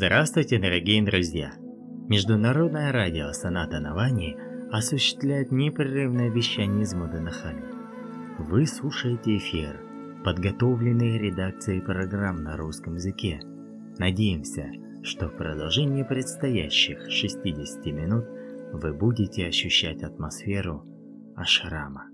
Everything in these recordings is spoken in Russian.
Здравствуйте, дорогие друзья! Международное радио Соната Навани осуществляет непрерывное вещание из Муданахали. Вы слушаете эфир, подготовленный редакцией программ на русском языке. Надеемся, что в продолжении предстоящих 60 минут вы будете ощущать атмосферу ашрама.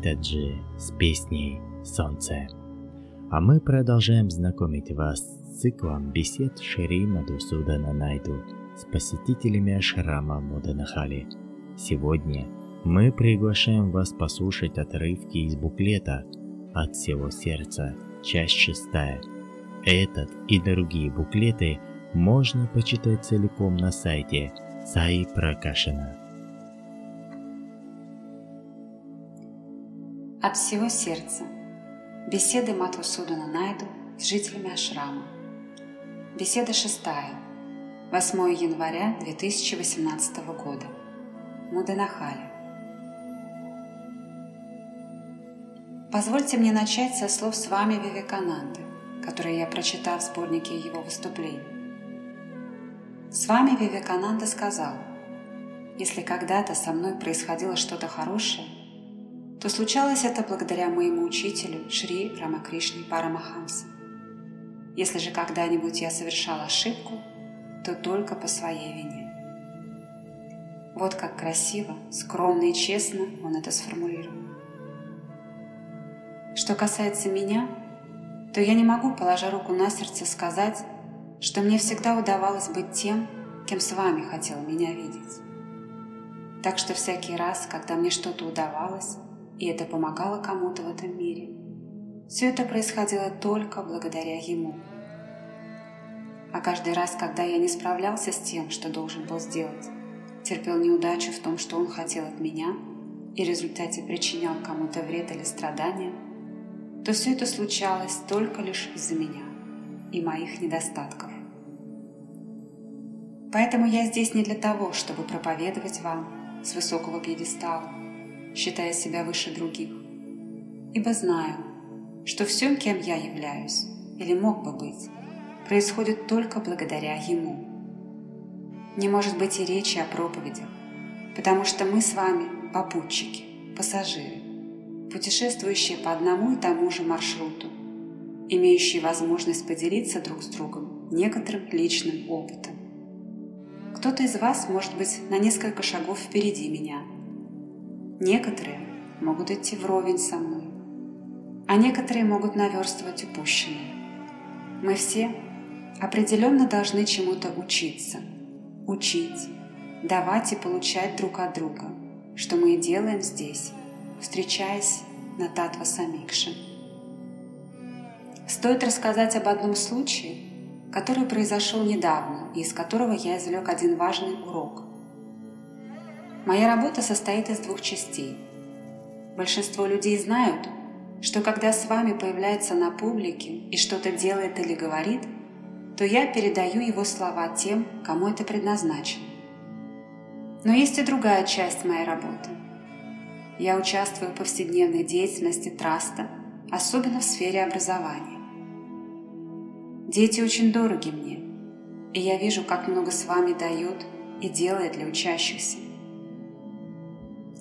Ситаджи с песней «Солнце». А мы продолжаем знакомить вас с циклом бесед Шри Мадусудана Найду с посетителями ашрама Муданахали. Сегодня мы приглашаем вас послушать отрывки из буклета «От всего сердца», часть шестая. Этот и другие буклеты можно почитать целиком на сайте Саи Пракашина. От всего сердца. Беседы Матвасудана Найду с жителями Ашрама. Беседа шестая. 8 января 2018 года. Муденахали. Позвольте мне начать со слов с вами Вивекананды, которые я прочитал в сборнике его выступлений. С вами Вивекананда сказал, если когда-то со мной происходило что-то хорошее, то случалось это благодаря моему учителю Шри Рамакришне Парамахамса. Если же когда-нибудь я совершал ошибку, то только по своей вине. Вот как красиво, скромно и честно он это сформулировал. Что касается меня, то я не могу, положа руку на сердце, сказать, что мне всегда удавалось быть тем, кем с вами хотел меня видеть. Так что всякий раз, когда мне что-то удавалось, и это помогало кому-то в этом мире, все это происходило только благодаря ему. А каждый раз, когда я не справлялся с тем, что должен был сделать, терпел неудачу в том, что он хотел от меня, и в результате причинял кому-то вред или страдания – то все это случалось только лишь из-за меня и моих недостатков. Поэтому я здесь не для того, чтобы проповедовать вам с высокого пьедестала, считая себя выше других, ибо знаю, что все, кем я являюсь или мог бы быть, происходит только благодаря Ему. Не может быть и речи о проповедях, потому что мы с вами попутчики, пассажиры, путешествующие по одному и тому же маршруту, имеющие возможность поделиться друг с другом некоторым личным опытом. Кто-то из вас может быть на несколько шагов впереди меня. Некоторые могут идти вровень со мной, а некоторые могут наверстывать упущенное. Мы все определенно должны чему-то учиться, учить, давать и получать друг от друга, что мы и делаем здесь, встречаясь на Татва Самикше. Стоит рассказать об одном случае, который произошел недавно и из которого я извлек один важный урок. Моя работа состоит из двух частей. Большинство людей знают, что когда с вами появляется на публике и что-то делает или говорит, то я передаю его слова тем, кому это предназначено. Но есть и другая часть моей работы – я участвую в повседневной деятельности траста, особенно в сфере образования. Дети очень дороги мне, и я вижу, как много с вами дает и делает для учащихся.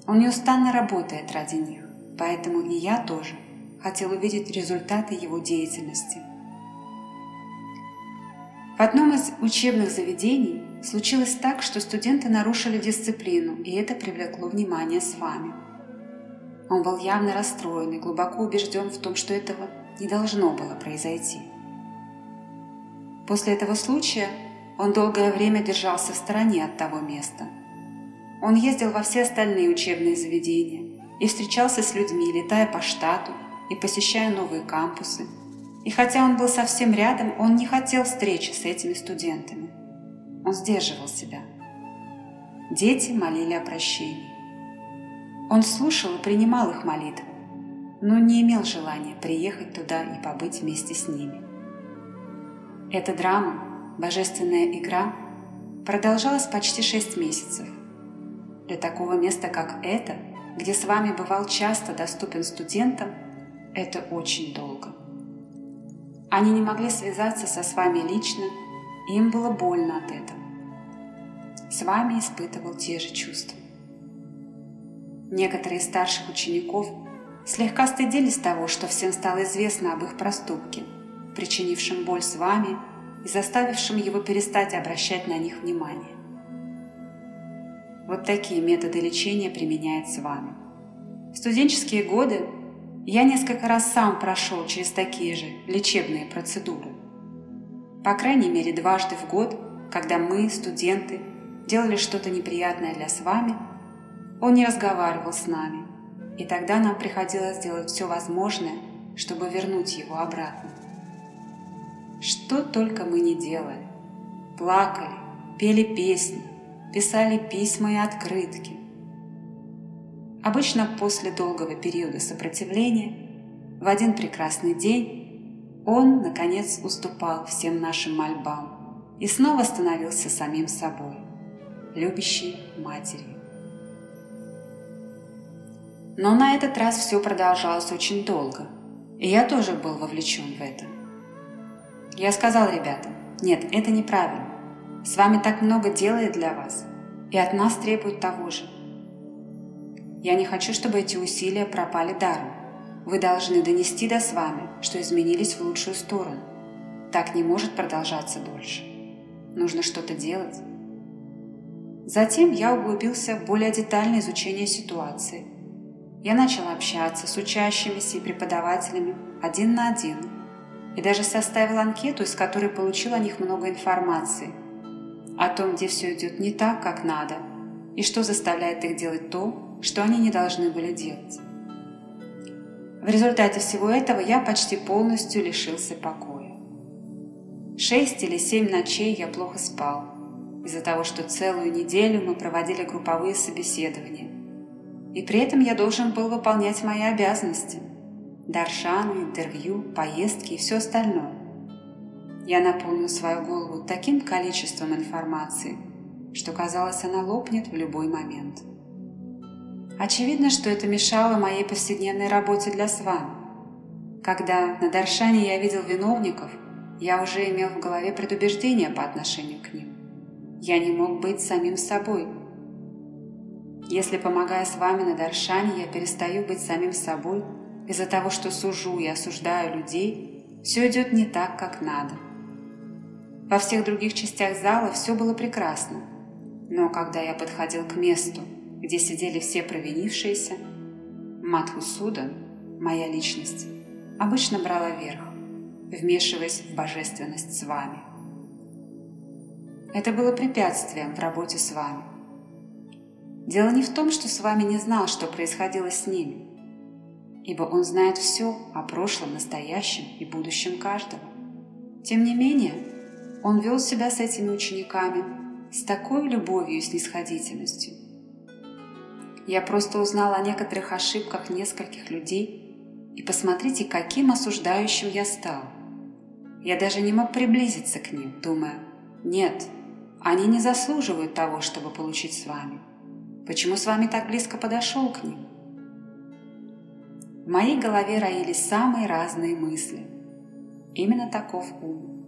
Он неустанно работает ради них, поэтому и я тоже хотел увидеть результаты его деятельности. В одном из учебных заведений случилось так, что студенты нарушили дисциплину, и это привлекло внимание с вами – он был явно расстроен и глубоко убежден в том, что этого не должно было произойти. После этого случая он долгое время держался в стороне от того места. Он ездил во все остальные учебные заведения и встречался с людьми, летая по штату и посещая новые кампусы. И хотя он был совсем рядом, он не хотел встречи с этими студентами. Он сдерживал себя. Дети молили о прощении. Он слушал и принимал их молитвы, но не имел желания приехать туда и побыть вместе с ними. Эта драма, божественная игра, продолжалась почти шесть месяцев. Для такого места, как это, где с вами бывал часто доступен студентам, это очень долго. Они не могли связаться со с вами лично, и им было больно от этого. С вами испытывал те же чувства. Некоторые из старших учеников слегка стыдились того, что всем стало известно об их проступке, причинившем боль с вами и заставившем его перестать обращать на них внимание. Вот такие методы лечения применяет с вами. В студенческие годы я несколько раз сам прошел через такие же лечебные процедуры. По крайней мере, дважды в год, когда мы, студенты, делали что-то неприятное для с вами – он не разговаривал с нами, и тогда нам приходилось сделать все возможное, чтобы вернуть его обратно. Что только мы не делали. Плакали, пели песни, писали письма и открытки. Обычно после долгого периода сопротивления, в один прекрасный день, он, наконец, уступал всем нашим мольбам и снова становился самим собой, любящей матерью. Но на этот раз все продолжалось очень долго, и я тоже был вовлечен в это. Я сказал ребятам, нет, это неправильно. С вами так много делает для вас, и от нас требуют того же. Я не хочу, чтобы эти усилия пропали даром. Вы должны донести до с вами, что изменились в лучшую сторону. Так не может продолжаться дольше. Нужно что-то делать. Затем я углубился в более детальное изучение ситуации. Я начал общаться с учащимися и преподавателями один на один и даже составил анкету, из которой получил о них много информации о том, где все идет не так, как надо, и что заставляет их делать то, что они не должны были делать. В результате всего этого я почти полностью лишился покоя. Шесть или семь ночей я плохо спал, из-за того, что целую неделю мы проводили групповые собеседования. И при этом я должен был выполнять мои обязанности – даршаны, интервью, поездки и все остальное. Я наполнил свою голову таким количеством информации, что казалось, она лопнет в любой момент. Очевидно, что это мешало моей повседневной работе для Сван. Когда на Даршане я видел виновников, я уже имел в голове предубеждение по отношению к ним. Я не мог быть самим собой. Если, помогая с вами на Даршане, я перестаю быть самим собой из-за того, что сужу и осуждаю людей, все идет не так, как надо – во всех других частях зала все было прекрасно. Но когда я подходил к месту, где сидели все провинившиеся, Матхусуда, моя личность, обычно брала верх, вмешиваясь в божественность с вами. Это было препятствием в работе с вами. Дело не в том, что с вами не знал, что происходило с ними, ибо он знает все о прошлом, настоящем и будущем каждого. Тем не менее, он вел себя с этими учениками с такой любовью и снисходительностью. Я просто узнала о некоторых ошибках нескольких людей, и посмотрите, каким осуждающим я стал. Я даже не мог приблизиться к ним, думая, нет, они не заслуживают того, чтобы получить с вами. Почему с вами так близко подошел к ним? В моей голове роились самые разные мысли. Именно таков ум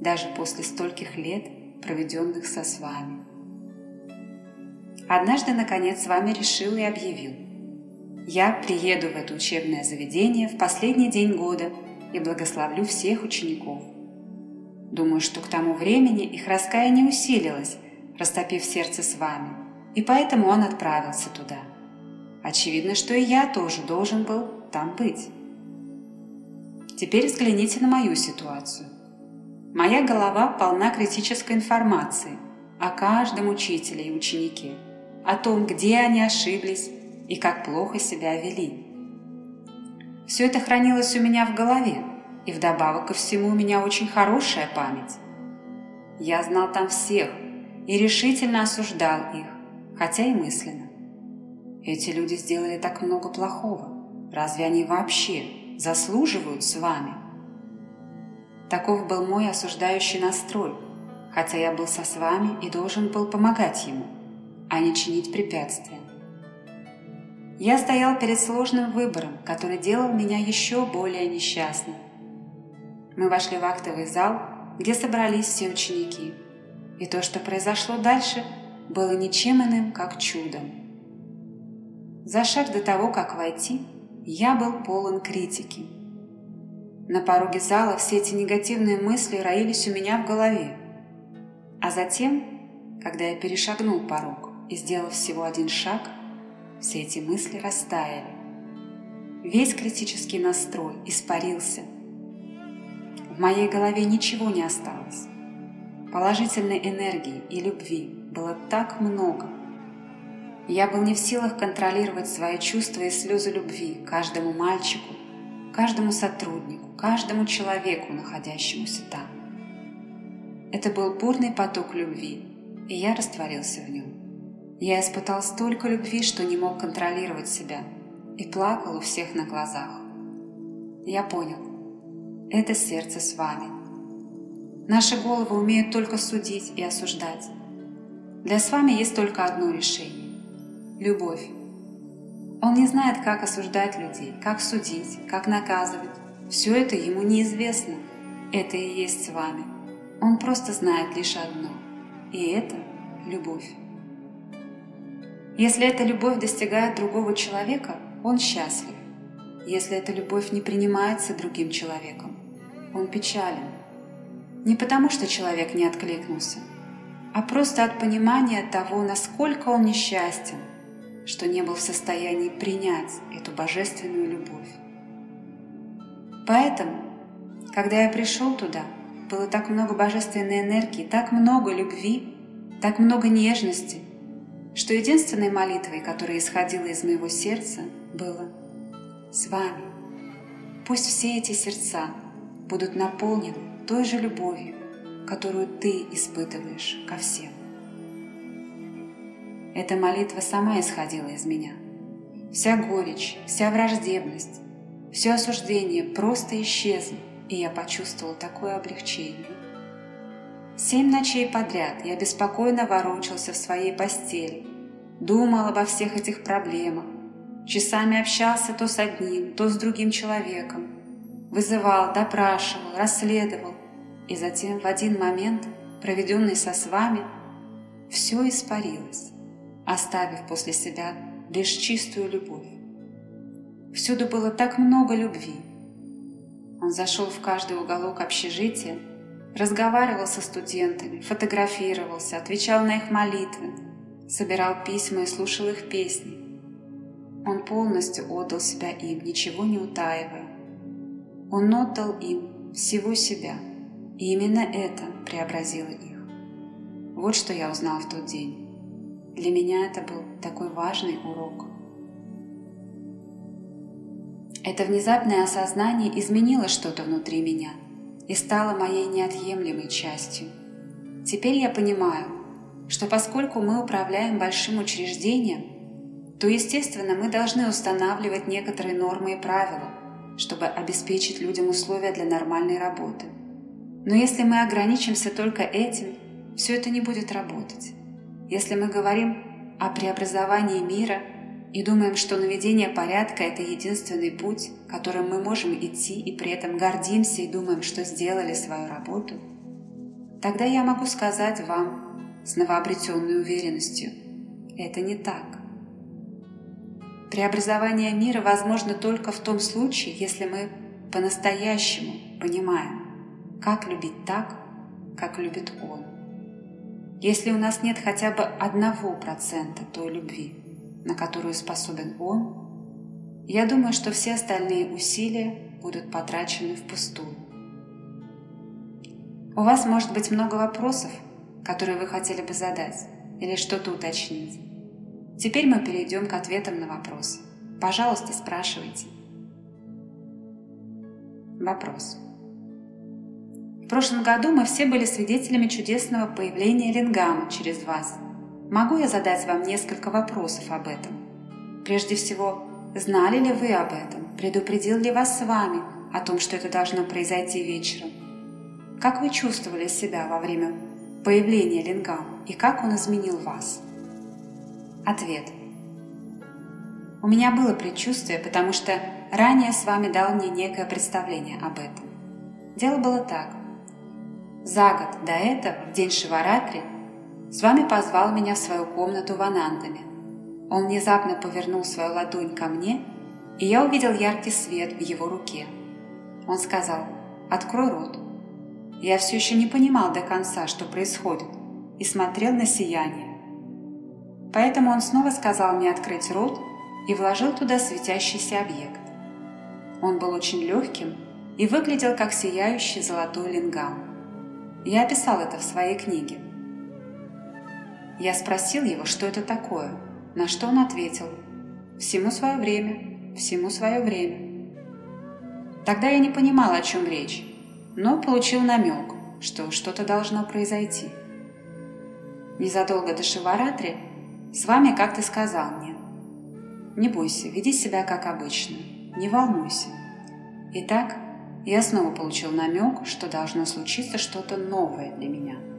даже после стольких лет, проведенных со с вами. Однажды, наконец, с вами решил и объявил. Я приеду в это учебное заведение в последний день года и благословлю всех учеников. Думаю, что к тому времени их раскаяние усилилось, растопив сердце с вами, и поэтому он отправился туда. Очевидно, что и я тоже должен был там быть. Теперь взгляните на мою ситуацию. Моя голова полна критической информации о каждом учителе и ученике, о том, где они ошиблись и как плохо себя вели. Все это хранилось у меня в голове, и вдобавок ко всему у меня очень хорошая память. Я знал там всех и решительно осуждал их, хотя и мысленно. Эти люди сделали так много плохого. Разве они вообще заслуживают с вами? Таков был мой осуждающий настрой, хотя я был со с вами и должен был помогать ему, а не чинить препятствия. Я стоял перед сложным выбором, который делал меня еще более несчастным. Мы вошли в актовый зал, где собрались все ученики, и то, что произошло дальше, было ничем иным, как чудом. За шаг до того, как войти, я был полон критики – на пороге зала все эти негативные мысли роились у меня в голове. А затем, когда я перешагнул порог и сделал всего один шаг, все эти мысли растаяли. Весь критический настрой испарился. В моей голове ничего не осталось. Положительной энергии и любви было так много. Я был не в силах контролировать свои чувства и слезы любви каждому мальчику, каждому сотруднику, каждому человеку, находящемуся там. Это был бурный поток любви, и я растворился в нем. Я испытал столько любви, что не мог контролировать себя, и плакал у всех на глазах. Я понял, это сердце с вами. Наши головы умеют только судить и осуждать. Для с вами есть только одно решение – любовь. Он не знает, как осуждать людей, как судить, как наказывать. Все это ему неизвестно. Это и есть с вами. Он просто знает лишь одно. И это любовь. Если эта любовь достигает другого человека, он счастлив. Если эта любовь не принимается другим человеком, он печален. Не потому, что человек не откликнулся, а просто от понимания того, насколько он несчастен, что не был в состоянии принять эту божественную любовь. Поэтому, когда я пришел туда, было так много божественной энергии, так много любви, так много нежности, что единственной молитвой, которая исходила из моего сердца, было «С вами». Пусть все эти сердца будут наполнены той же любовью, которую ты испытываешь ко всем. Эта молитва сама исходила из меня. Вся горечь, вся враждебность, все осуждение просто исчезли, и я почувствовал такое облегчение. Семь ночей подряд я беспокойно ворочался в своей постели, думал обо всех этих проблемах, часами общался то с одним, то с другим человеком, вызывал, допрашивал, расследовал, и затем в один момент, проведенный со с вами, все испарилось, оставив после себя лишь чистую любовь. Всюду было так много любви. Он зашел в каждый уголок общежития, разговаривал со студентами, фотографировался, отвечал на их молитвы, собирал письма и слушал их песни. Он полностью отдал себя им, ничего не утаивая. Он отдал им всего себя, и именно это преобразило их. Вот что я узнал в тот день. Для меня это был такой важный урок. Это внезапное осознание изменило что-то внутри меня и стало моей неотъемлемой частью. Теперь я понимаю, что поскольку мы управляем большим учреждением, то, естественно, мы должны устанавливать некоторые нормы и правила, чтобы обеспечить людям условия для нормальной работы. Но если мы ограничимся только этим, все это не будет работать. Если мы говорим о преобразовании мира и думаем, что наведение порядка – это единственный путь, которым мы можем идти, и при этом гордимся и думаем, что сделали свою работу, тогда я могу сказать вам с новообретенной уверенностью – это не так. Преобразование мира возможно только в том случае, если мы по-настоящему понимаем, как любить так, как любит Он. Если у нас нет хотя бы одного процента той любви, на которую способен Он, я думаю, что все остальные усилия будут потрачены впустую. У вас может быть много вопросов, которые вы хотели бы задать или что-то уточнить. Теперь мы перейдем к ответам на вопросы. Пожалуйста, спрашивайте. Вопрос. В прошлом году мы все были свидетелями чудесного появления Ленгама через вас. Могу я задать вам несколько вопросов об этом? Прежде всего, знали ли вы об этом? Предупредил ли вас с вами о том, что это должно произойти вечером? Как вы чувствовали себя во время появления Ленгама и как он изменил вас? Ответ. У меня было предчувствие, потому что ранее с вами дал мне некое представление об этом. Дело было так. За год до этого, в день Шиваратри, с вами позвал меня в свою комнату в Анандаме. Он внезапно повернул свою ладонь ко мне, и я увидел яркий свет в его руке. Он сказал «Открой рот». Я все еще не понимал до конца, что происходит, и смотрел на сияние. Поэтому он снова сказал мне открыть рот и вложил туда светящийся объект. Он был очень легким и выглядел как сияющий золотой лингам. Я описал это в своей книге. Я спросил его, что это такое, на что он ответил «Всему свое время, всему свое время». Тогда я не понимал, о чем речь, но получил намек, что что-то должно произойти. Незадолго до Шиваратри с вами как-то сказал мне «Не бойся, веди себя как обычно, не волнуйся». Итак, я снова получил намек, что должно случиться что-то новое для меня.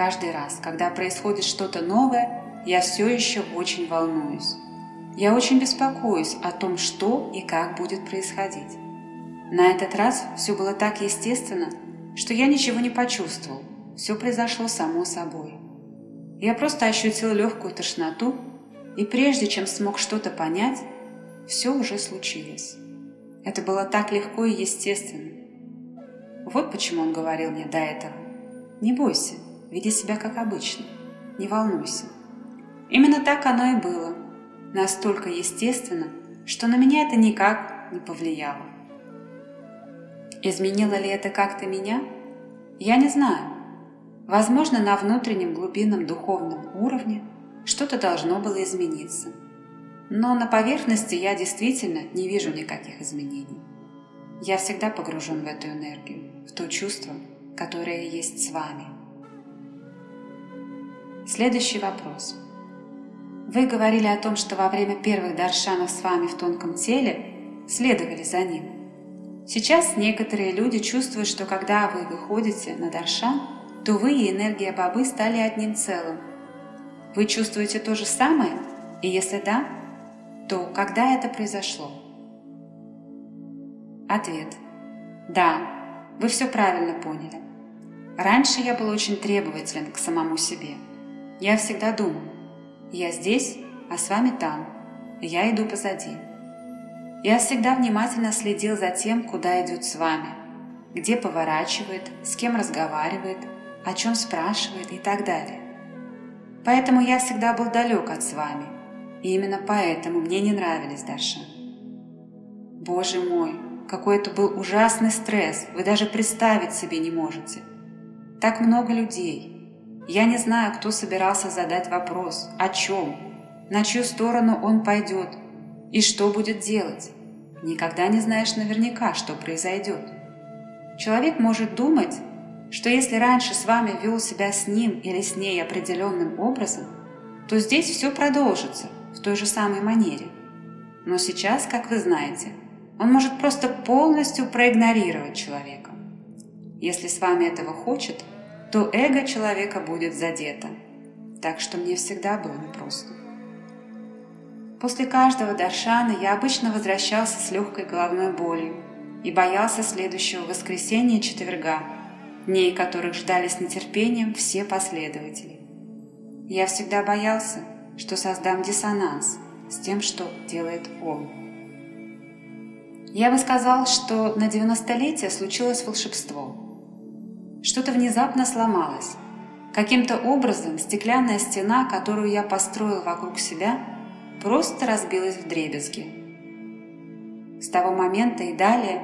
Каждый раз, когда происходит что-то новое, я все еще очень волнуюсь. Я очень беспокоюсь о том, что и как будет происходить. На этот раз все было так естественно, что я ничего не почувствовал. Все произошло само собой. Я просто ощутил легкую тошноту, и прежде чем смог что-то понять, все уже случилось. Это было так легко и естественно. Вот почему он говорил мне до этого. Не бойся, веди себя как обычно, не волнуйся. Именно так оно и было. Настолько естественно, что на меня это никак не повлияло. Изменило ли это как-то меня? Я не знаю. Возможно, на внутреннем глубинном духовном уровне что-то должно было измениться. Но на поверхности я действительно не вижу никаких изменений. Я всегда погружен в эту энергию, в то чувство, которое есть с вами. Следующий вопрос. Вы говорили о том, что во время первых даршанов с вами в тонком теле следовали за ним. Сейчас некоторые люди чувствуют, что когда вы выходите на даршан, то вы и энергия бабы стали одним целым. Вы чувствуете то же самое? И если да, то когда это произошло? Ответ. Да, вы все правильно поняли. Раньше я был очень требователен к самому себе. Я всегда думал, я здесь, а с вами там, я иду позади. Я всегда внимательно следил за тем, куда идет с вами, где поворачивает, с кем разговаривает, о чем спрашивает и так далее. Поэтому я всегда был далек от с вами, и именно поэтому мне не нравились Даршан. Боже мой, какой это был ужасный стресс, вы даже представить себе не можете. Так много людей. Я не знаю, кто собирался задать вопрос, о чем, на чью сторону он пойдет и что будет делать. Никогда не знаешь наверняка, что произойдет. Человек может думать, что если раньше с вами вел себя с ним или с ней определенным образом, то здесь все продолжится в той же самой манере. Но сейчас, как вы знаете, он может просто полностью проигнорировать человека. Если с вами этого хочет, то эго человека будет задето. Так что мне всегда было непросто. После каждого даршана я обычно возвращался с легкой головной болью и боялся следующего воскресенья и четверга, дней которых ждали с нетерпением все последователи. Я всегда боялся, что создам диссонанс с тем, что делает он. Я бы сказал, что на 90-летие случилось волшебство. Что-то внезапно сломалось. Каким-то образом стеклянная стена, которую я построил вокруг себя, просто разбилась в дребезги. С того момента и далее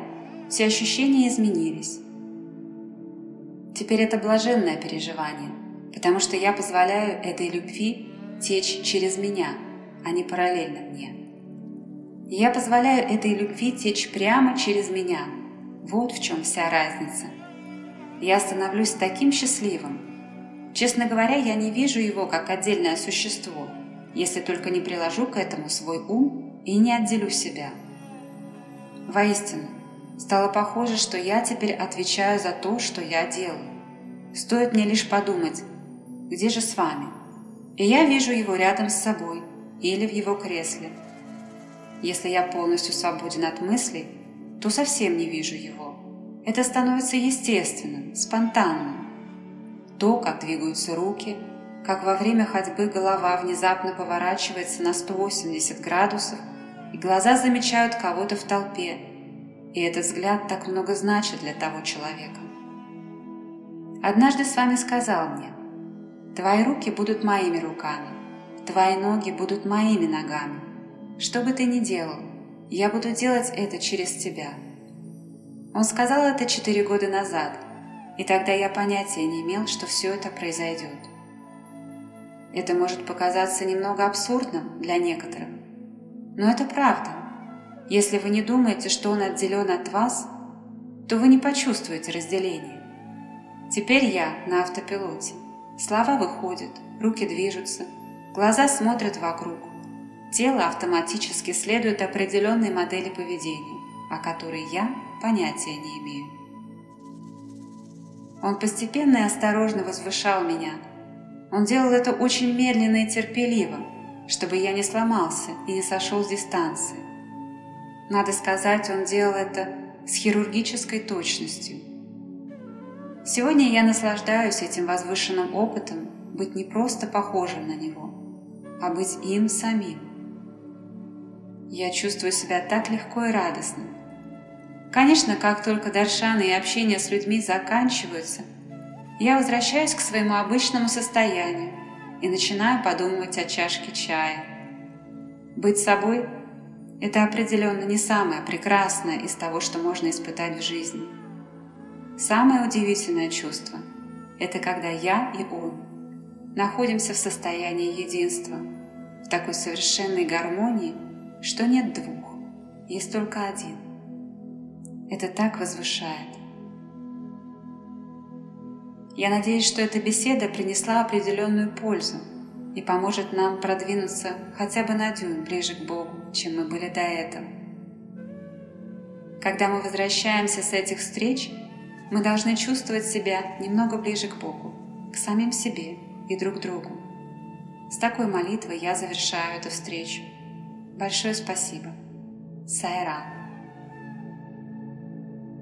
все ощущения изменились. Теперь это блаженное переживание, потому что я позволяю этой любви течь через меня, а не параллельно мне я позволяю этой любви течь прямо через меня. Вот в чем вся разница. Я становлюсь таким счастливым. Честно говоря, я не вижу его как отдельное существо, если только не приложу к этому свой ум и не отделю себя. Воистину, стало похоже, что я теперь отвечаю за то, что я делаю. Стоит мне лишь подумать, где же с вами? И я вижу его рядом с собой или в его кресле – если я полностью свободен от мыслей, то совсем не вижу его. Это становится естественным, спонтанным. То, как двигаются руки, как во время ходьбы голова внезапно поворачивается на 180 градусов, и глаза замечают кого-то в толпе, и этот взгляд так много значит для того человека. Однажды с вами сказал мне, «Твои руки будут моими руками, твои ноги будут моими ногами, что бы ты ни делал, я буду делать это через тебя. Он сказал это четыре года назад, и тогда я понятия не имел, что все это произойдет. Это может показаться немного абсурдным для некоторых, но это правда. Если вы не думаете, что он отделен от вас, то вы не почувствуете разделение. Теперь я на автопилоте. Слова выходят, руки движутся, глаза смотрят вокруг. Тело автоматически следует определенной модели поведения, о которой я понятия не имею. Он постепенно и осторожно возвышал меня. Он делал это очень медленно и терпеливо, чтобы я не сломался и не сошел с дистанции. Надо сказать, он делал это с хирургической точностью. Сегодня я наслаждаюсь этим возвышенным опытом быть не просто похожим на него, а быть им самим. Я чувствую себя так легко и радостно. Конечно, как только даршаны и общение с людьми заканчиваются, я возвращаюсь к своему обычному состоянию и начинаю подумывать о чашке чая. Быть собой – это определенно не самое прекрасное из того, что можно испытать в жизни. Самое удивительное чувство – это когда я и он находимся в состоянии единства, в такой совершенной гармонии, что нет двух, есть только один. Это так возвышает. Я надеюсь, что эта беседа принесла определенную пользу и поможет нам продвинуться хотя бы на дюйм ближе к Богу, чем мы были до этого. Когда мы возвращаемся с этих встреч, мы должны чувствовать себя немного ближе к Богу, к самим себе и друг другу. С такой молитвой я завершаю эту встречу. Большое спасибо. Сайран.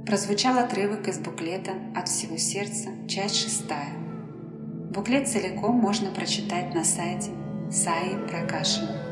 Прозвучал отрывок из буклета «От всего сердца», часть шестая. Буклет целиком можно прочитать на сайте Саи Пракашина.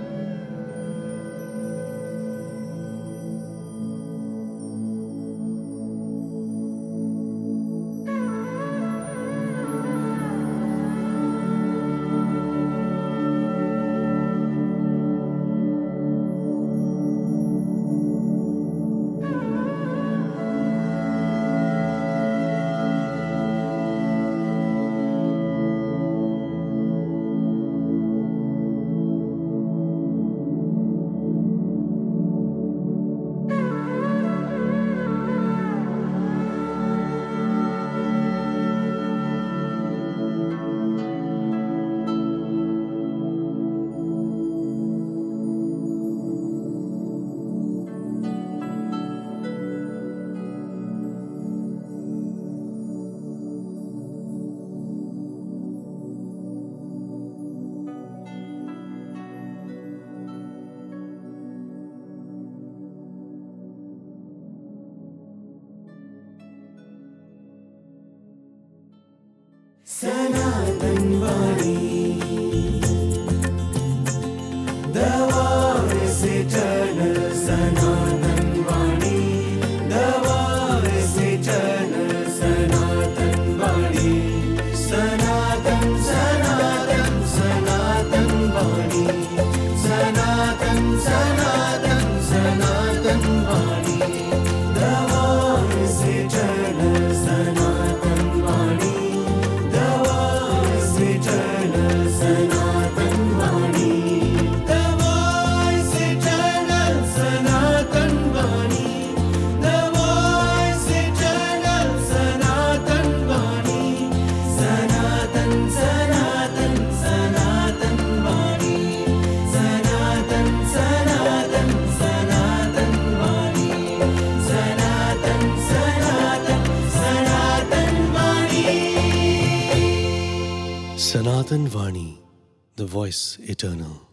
Sanatan Vani, the voice eternal.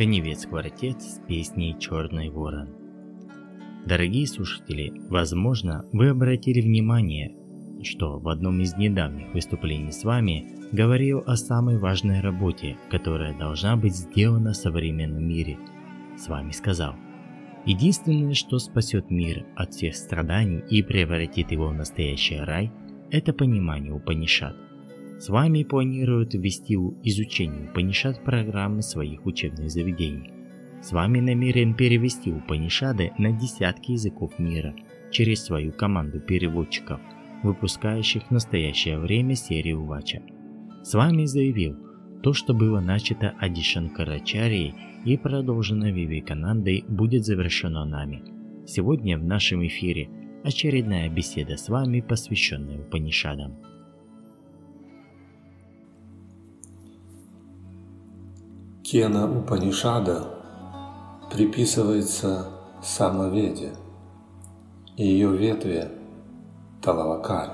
Коневец квартет с песней «Черный ворон». Дорогие слушатели, возможно, вы обратили внимание, что в одном из недавних выступлений с вами говорил о самой важной работе, которая должна быть сделана в современном мире. С вами сказал, единственное, что спасет мир от всех страданий и превратит его в настоящий рай, это понимание Упанишат. С вами планируют ввести изучение Упанишат программы своих учебных заведений. С вами намерен перевести Упанишады на десятки языков мира через свою команду переводчиков – выпускающих в настоящее время серию Вача. С вами заявил, то, что было начато Адишан Карачарией и продолжено Вивеканандой, будет завершено нами. Сегодня в нашем эфире очередная беседа с вами, посвященная Упанишадам. Кена Упанишада приписывается Самоведе, и ее ветви Талавакари.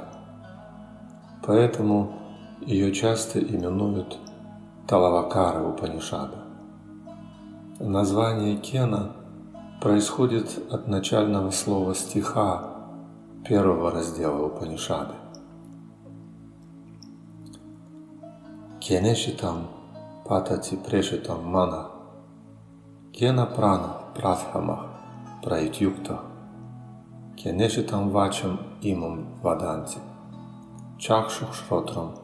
Поэтому ее часто именуют Талавакара Упанишада. Название Кена происходит от начального слова стиха первого раздела Упанишады. Кенешитам патати прешитам мана Кена прана пратхамах праитюктах Кенешитам вачам имам ваданти, чакшух шротрам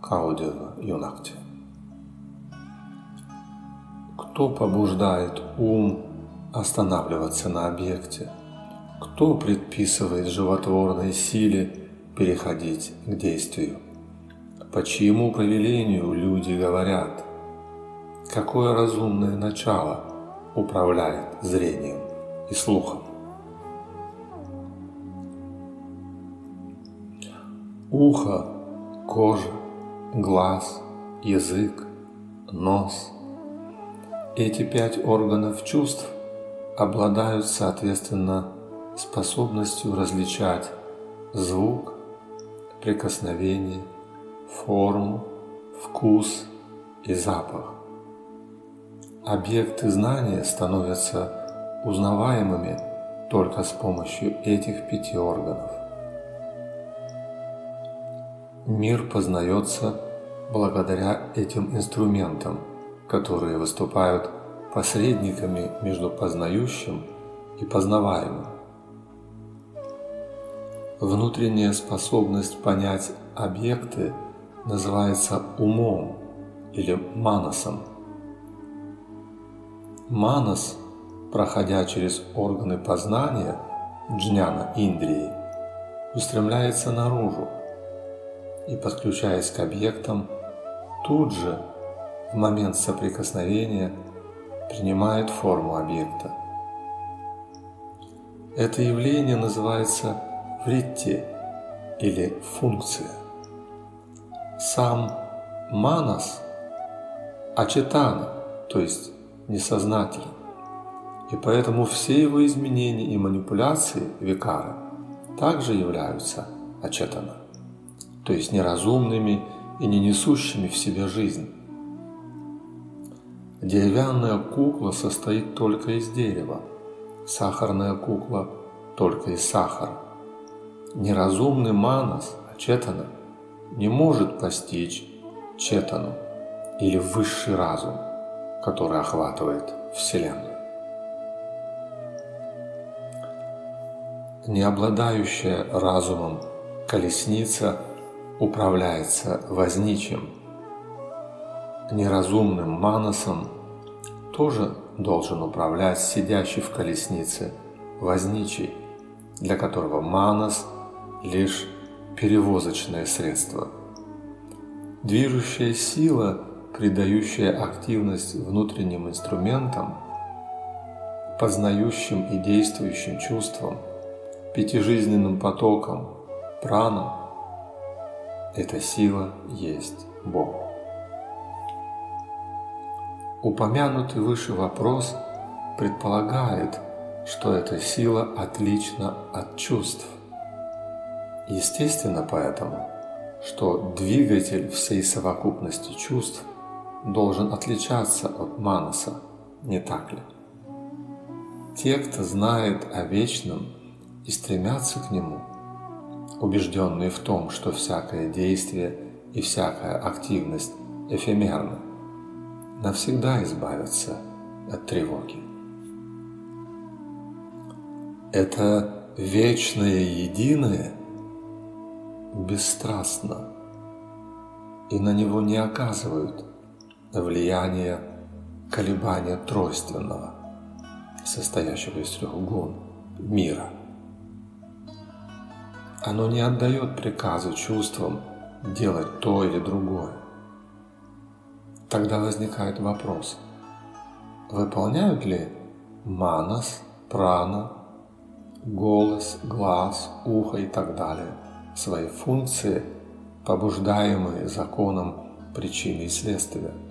каудева юнакти. Кто побуждает ум останавливаться на объекте? Кто предписывает животворной силе переходить к действию? По чьему повелению люди говорят? Какое разумное начало управляет зрением и слухом? ухо, кожа, глаз, язык, нос. Эти пять органов чувств обладают, соответственно, способностью различать звук, прикосновение, форму, вкус и запах. Объекты знания становятся узнаваемыми только с помощью этих пяти органов. Мир познается благодаря этим инструментам, которые выступают посредниками между познающим и познаваемым. Внутренняя способность понять объекты называется умом или манасом. Манас, проходя через органы познания, джняна Индрии, устремляется наружу, и подключаясь к объектам, тут же, в момент соприкосновения, принимает форму объекта. Это явление называется вритти или функция. Сам манас ачетана, то есть несознательный, и поэтому все его изменения и манипуляции викара также являются ачетана то есть неразумными и не несущими в себе жизнь. Деревянная кукла состоит только из дерева, сахарная кукла только из сахара. Неразумный манас, ачетана, не может постичь четану или высший разум, который охватывает Вселенную. Не обладающая разумом колесница – управляется возничим. Неразумным манасом тоже должен управлять сидящий в колеснице возничий, для которого манас – лишь перевозочное средство. Движущая сила, придающая активность внутренним инструментам, познающим и действующим чувствам, пятижизненным потокам, пранам – эта сила есть Бог. Упомянутый выше вопрос предполагает, что эта сила отлична от чувств. Естественно поэтому, что двигатель всей совокупности чувств должен отличаться от манаса, не так ли? Те, кто знает о вечном и стремятся к нему, убежденные в том, что всякое действие и всякая активность эфемерна, навсегда избавятся от тревоги. Это вечное единое бесстрастно, и на него не оказывают влияния колебания тройственного, состоящего из трех гун мира. Оно не отдает приказы чувствам делать то или другое. Тогда возникает вопрос, выполняют ли манас, прана, голос, глаз, ухо и так далее свои функции, побуждаемые законом причины и следствия –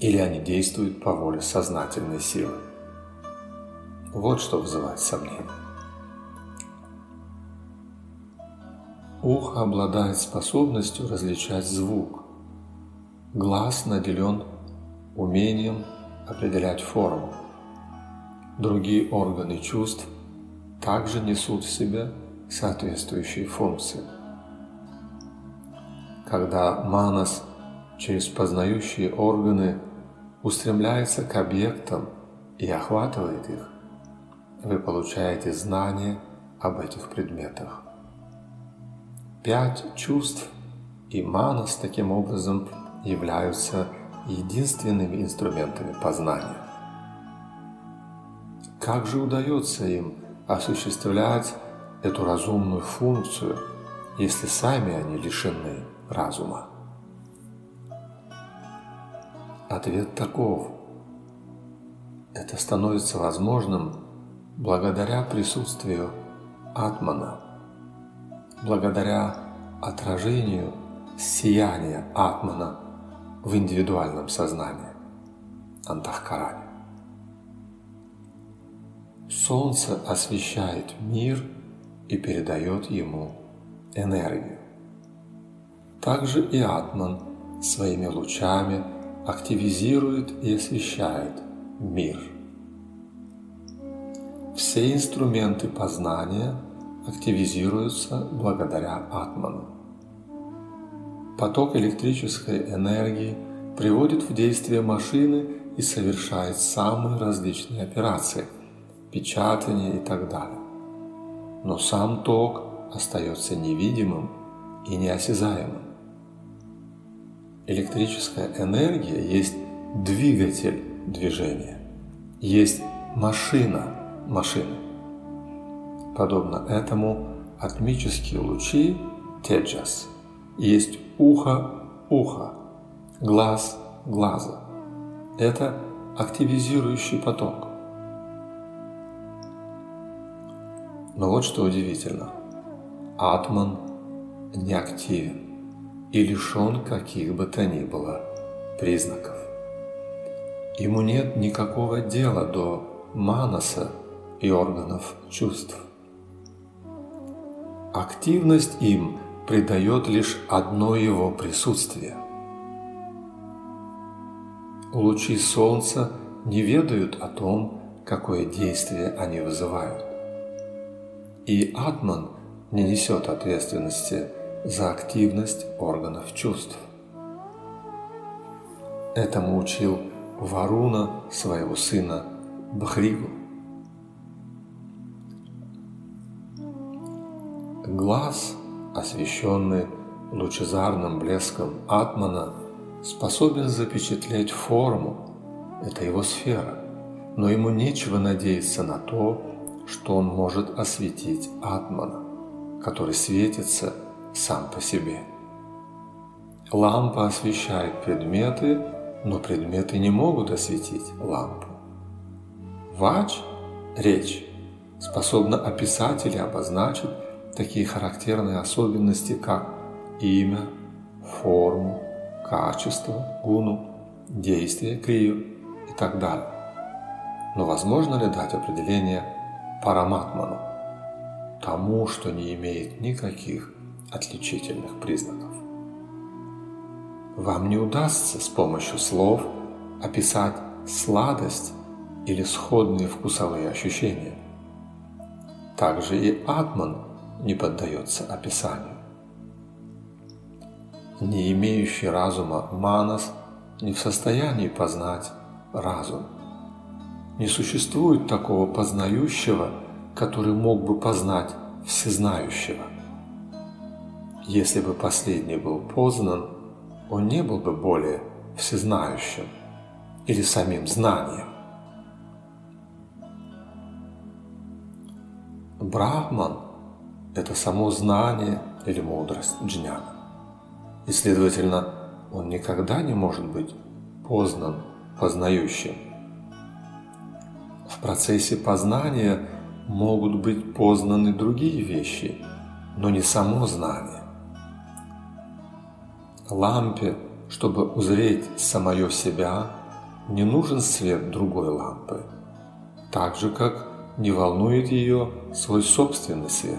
или они действуют по воле сознательной силы. Вот что вызывает сомнение. Ухо обладает способностью различать звук. Глаз наделен умением определять форму. Другие органы чувств также несут в себе соответствующие функции. Когда манас через познающие органы устремляется к объектам и охватывает их, вы получаете знание об этих предметах. Пять чувств и манас таким образом являются единственными инструментами познания. Как же удается им осуществлять эту разумную функцию, если сами они лишены разума? Ответ таков. Это становится возможным благодаря присутствию Атмана, благодаря отражению сияния Атмана в индивидуальном сознании, Антахкаране. Солнце освещает мир и передает ему энергию. Также и Атман своими лучами – активизирует и освещает мир. Все инструменты познания активизируются благодаря атману. Поток электрической энергии приводит в действие машины и совершает самые различные операции – печатание и так далее. Но сам ток остается невидимым и неосязаемым. Электрическая энергия есть двигатель движения, есть машина машины. Подобно этому атмические лучи теджас есть ухо ухо, глаз глаза. Это активизирующий поток. Но вот что удивительно. Атман не активен и лишен каких бы то ни было признаков. Ему нет никакого дела до манаса и органов чувств. Активность им придает лишь одно его присутствие. Лучи солнца не ведают о том, какое действие они вызывают. И Атман не несет ответственности за активность органов чувств. Этому учил Варуна своего сына Бхригу. Глаз, освещенный лучезарным блеском Атмана, способен запечатлеть форму, это его сфера, но ему нечего надеяться на то, что он может осветить Атмана, который светится – сам по себе. Лампа освещает предметы, но предметы не могут осветить лампу. Вач – речь – способна описать или обозначить такие характерные особенности, как имя, форму, качество, гуну, действие, крию и так далее. Но возможно ли дать определение параматману, тому, что не имеет никаких отличительных признаков. Вам не удастся с помощью слов описать сладость или сходные вкусовые ощущения. Также и атман не поддается описанию. Не имеющий разума манас не в состоянии познать разум. Не существует такого познающего, который мог бы познать всезнающего. Если бы последний был познан, он не был бы более всезнающим или самим знанием. Брахман – это само знание или мудрость джняна. И, следовательно, он никогда не может быть познан познающим. В процессе познания могут быть познаны другие вещи, но не само знание. Лампе, чтобы узреть самое себя, не нужен свет другой лампы, так же, как не волнует ее свой собственный свет.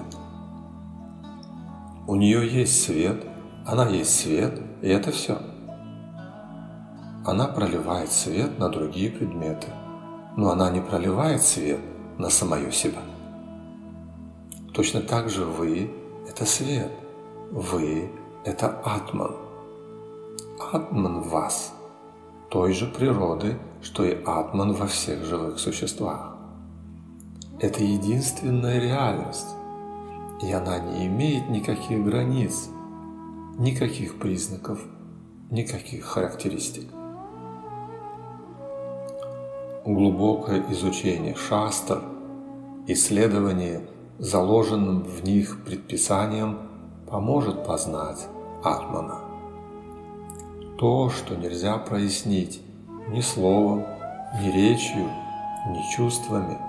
У нее есть свет, она есть свет, и это все. Она проливает свет на другие предметы, но она не проливает свет на самое себя. Точно так же вы – это свет, вы – это атман. Атман в вас той же природы, что и атман во всех живых существах. Это единственная реальность, и она не имеет никаких границ, никаких признаков, никаких характеристик. Глубокое изучение шастр, исследование заложенным в них предписанием поможет познать Атмана. То, что нельзя прояснить ни словом, ни речью, ни чувствами,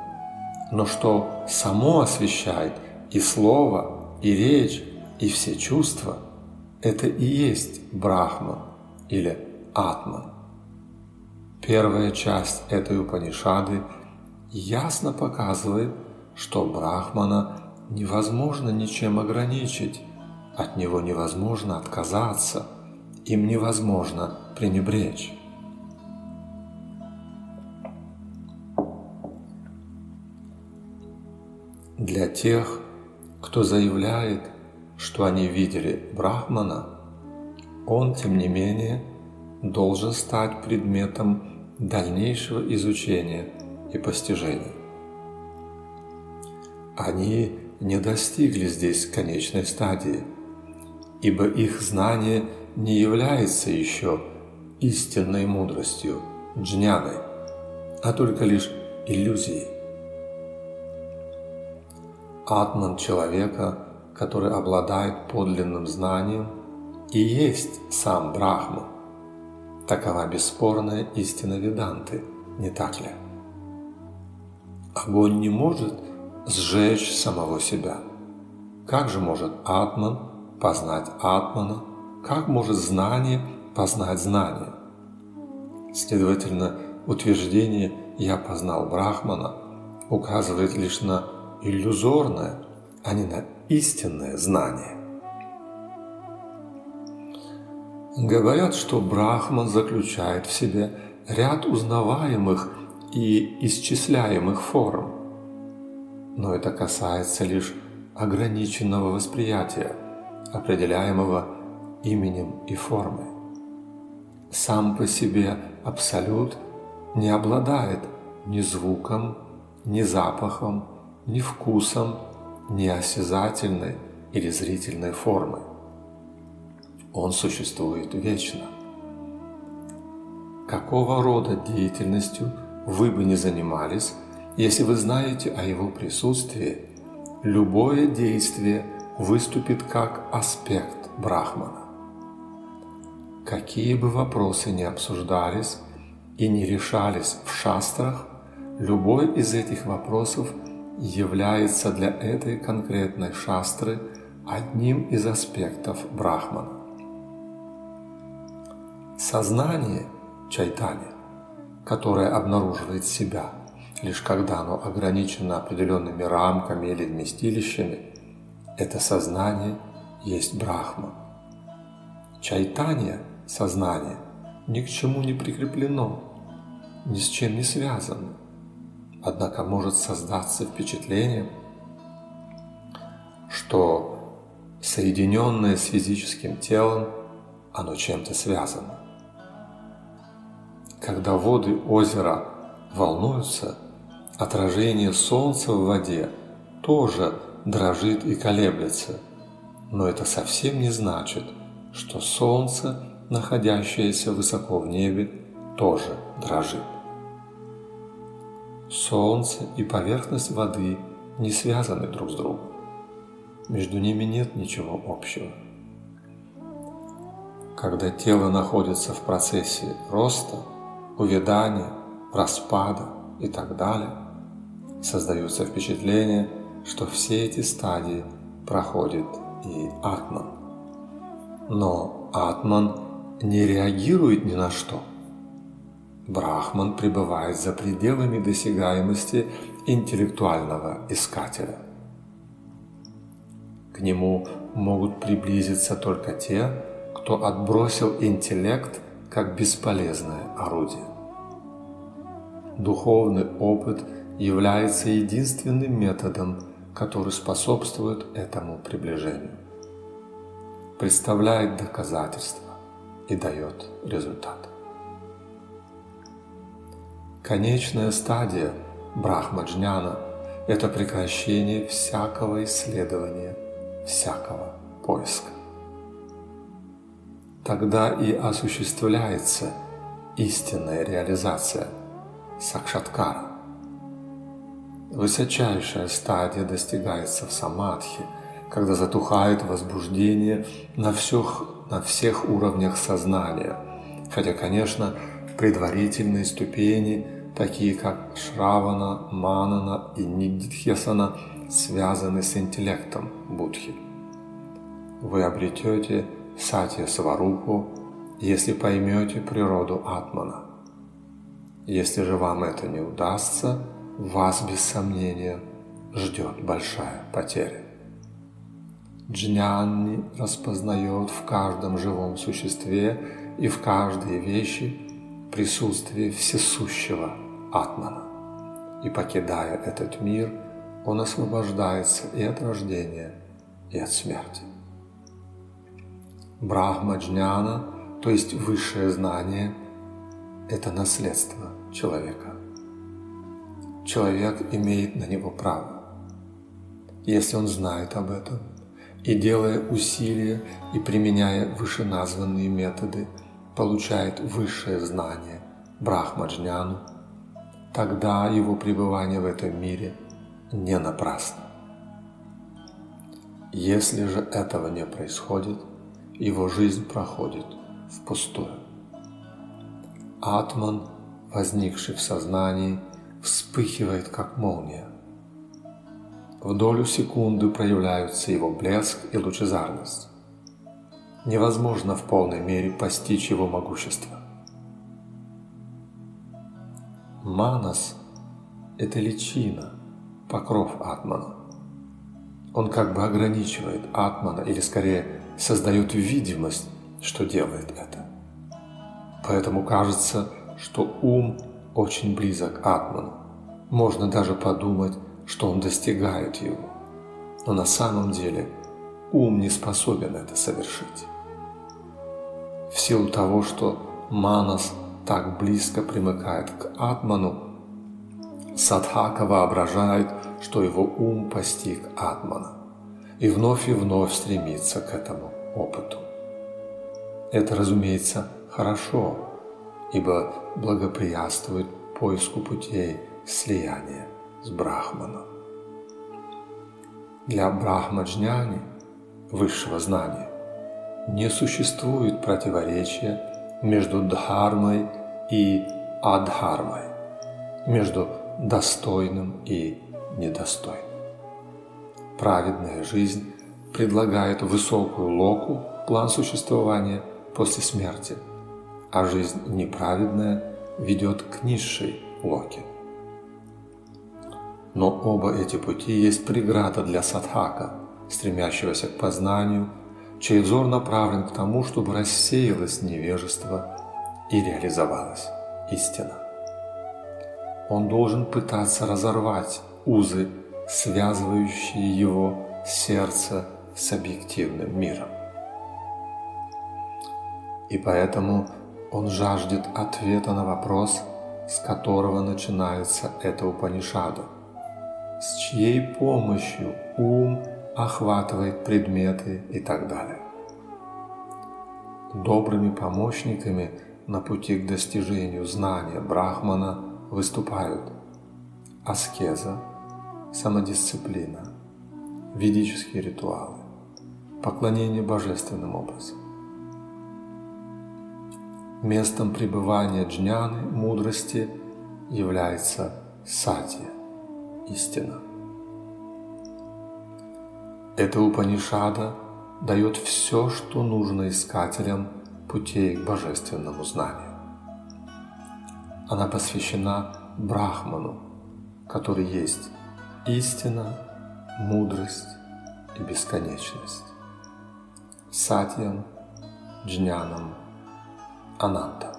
но что само освещает и слово, и речь, и все чувства, это и есть Брахман или Атман. Первая часть этой Упанишады ясно показывает, что Брахмана невозможно ничем ограничить, от него невозможно отказаться, им невозможно пренебречь. Для тех, кто заявляет, что они видели Брахмана, он, тем не менее, должен стать предметом дальнейшего изучения и постижения. Они не достигли здесь конечной стадии, ибо их знание не является еще истинной мудростью, джняной, а только лишь иллюзией. Атман человека, который обладает подлинным знанием, и есть сам Брахма. Такова бесспорная истина Веданты, не так ли? Огонь не может сжечь самого себя. Как же может Атман познать Атмана? Как может знание познать знание? Следовательно, утверждение «я познал Брахмана» указывает лишь на иллюзорное, а не на истинное знание. Говорят, что Брахман заключает в себе ряд узнаваемых и исчисляемых форм. Но это касается лишь ограниченного восприятия, определяемого именем и формой. Сам по себе Абсолют не обладает ни звуком, ни запахом, ни вкусом, ни осязательной или зрительной формы. Он существует вечно. Какого рода деятельностью вы бы не занимались, если вы знаете о его присутствии, любое действие выступит как аспект Брахмана. Какие бы вопросы ни обсуждались и не решались в шастрах, любой из этих вопросов – является для этой конкретной шастры одним из аспектов Брахмана. Сознание Чайтани, которое обнаруживает себя, лишь когда оно ограничено определенными рамками или вместилищами, это сознание есть Брахма. Чайтанья, сознание, ни к чему не прикреплено, ни с чем не связаны. Однако может создаться впечатление, что соединенное с физическим телом, оно чем-то связано. Когда воды озера волнуются, отражение солнца в воде тоже дрожит и колеблется. Но это совсем не значит, что солнце, находящееся высоко в небе, тоже дрожит. Солнце и поверхность воды не связаны друг с другом. Между ними нет ничего общего. Когда тело находится в процессе роста, увядания, распада и так далее, создается впечатление, что все эти стадии проходит и атман. Но атман не реагирует ни на что. Брахман пребывает за пределами досягаемости интеллектуального искателя. К нему могут приблизиться только те, кто отбросил интеллект как бесполезное орудие. Духовный опыт является единственным методом, который способствует этому приближению, представляет доказательства и дает результат. Конечная стадия брахмаджняна – это прекращение всякого исследования, всякого поиска. Тогда и осуществляется истинная реализация сакшаткара – Высочайшая стадия достигается в самадхи, когда затухает возбуждение на всех, на всех уровнях сознания. Хотя, конечно, предварительные ступени, такие как Шравана, Манана и Ниддхесана, связаны с интеллектом Будхи. Вы обретете Сатья Сварупу, если поймете природу Атмана. Если же вам это не удастся – вас без сомнения ждет большая потеря. Джнянни распознает в каждом живом существе и в каждой вещи присутствие всесущего Атмана. И покидая этот мир, он освобождается и от рождения, и от смерти. Брахма Джняна, то есть высшее знание, это наследство человека человек имеет на него право. Если он знает об этом и, делая усилия и применяя вышеназванные методы, получает высшее знание Брахмаджняну, тогда его пребывание в этом мире не напрасно. Если же этого не происходит, его жизнь проходит впустую. Атман, возникший в сознании, вспыхивает, как молния. В долю секунды проявляются его блеск и лучезарность. Невозможно в полной мере постичь его могущество. Манас – это личина, покров Атмана. Он как бы ограничивает Атмана, или скорее создает видимость, что делает это. Поэтому кажется, что ум очень близок к Атману. Можно даже подумать, что он достигает его. Но на самом деле ум не способен это совершить. В силу того, что Манас так близко примыкает к Атману, Садхака воображает, что его ум постиг Атмана и вновь и вновь стремится к этому опыту. Это, разумеется, хорошо, ибо благоприятствует поиску путей слияния с Брахманом. Для Брахмаджняни, высшего знания, не существует противоречия между дхармой и адхармой, между достойным и недостойным. Праведная жизнь предлагает высокую локу, план существования после смерти – а жизнь неправедная ведет к низшей локе. Но оба эти пути есть преграда для садхака, стремящегося к познанию, чей взор направлен к тому, чтобы рассеялось невежество и реализовалась истина. он должен пытаться разорвать узы, связывающие его сердце с объективным миром. И поэтому он жаждет ответа на вопрос, с которого начинается эта Упанишада. С чьей помощью ум охватывает предметы и так далее. Добрыми помощниками на пути к достижению знания Брахмана выступают аскеза, самодисциплина, ведические ритуалы, поклонение божественным образом. Местом пребывания джняны, мудрости, является сатья, истина. Эта Упанишада дает все, что нужно искателям путей к божественному знанию. Она посвящена Брахману, который есть истина, мудрость и бесконечность. Сатьям, Джнянам, Ананта.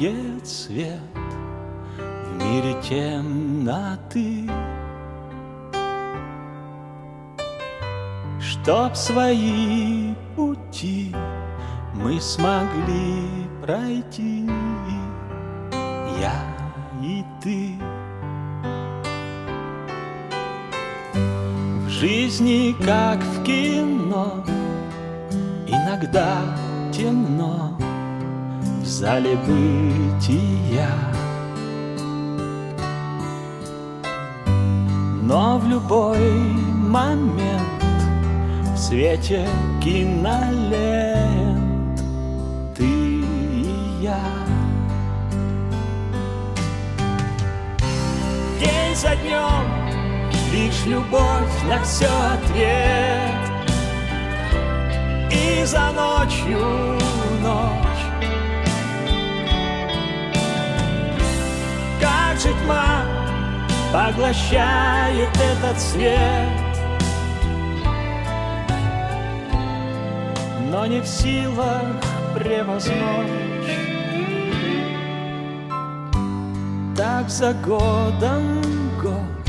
Существует свет в мире темноты. Чтоб свои пути мы смогли пройти, я и ты. В жизни, как в кино, иногда темно зале бытия. Но в любой момент в свете кинолент ты и я. День за днем лишь любовь на все ответ и за ночью ночь. Же тьма поглощает этот свет, но не в силах превозмочь. Так за годом год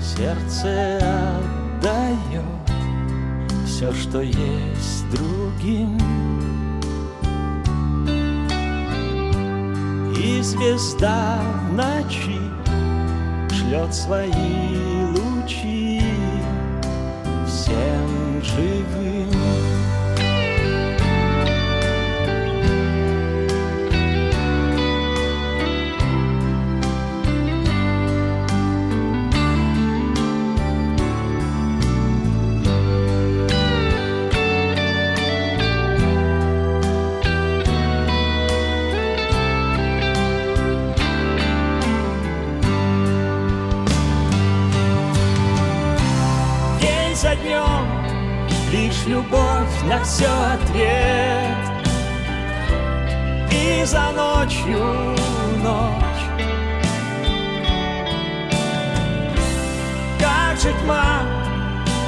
сердце отдает все, что есть другим. И звезда в ночи шлет свои любовь на все ответ. И за ночью ночь. Как же тьма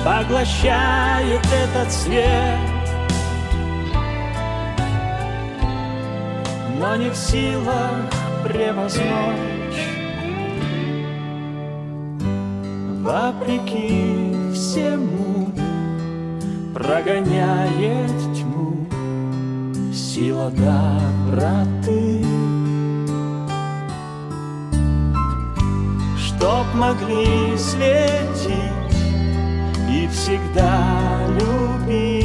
поглощает этот свет? Но не в силах превозмочь вопреки всему прогоняет тьму сила доброты. чтоб могли светить и всегда любить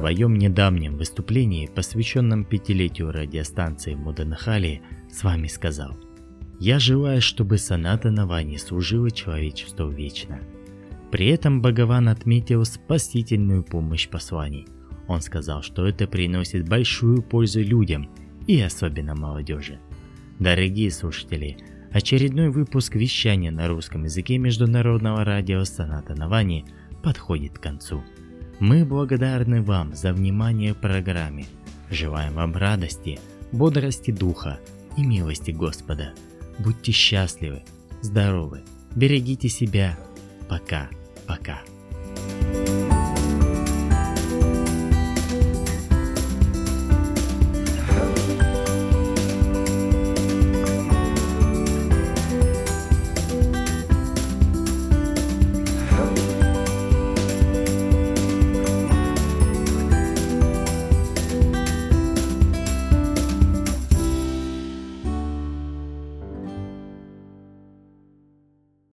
своем недавнем выступлении, посвященном пятилетию радиостанции Муданахали, с вами сказал «Я желаю, чтобы Саната Навани служила человечеству вечно». При этом Бхагаван отметил спасительную помощь посланий. Он сказал, что это приносит большую пользу людям и особенно молодежи. Дорогие слушатели, очередной выпуск вещания на русском языке Международного радио Саната Навани подходит к концу. Мы благодарны вам за внимание программе. Желаем вам радости, бодрости духа и милости Господа. Будьте счастливы, здоровы, берегите себя. Пока, пока.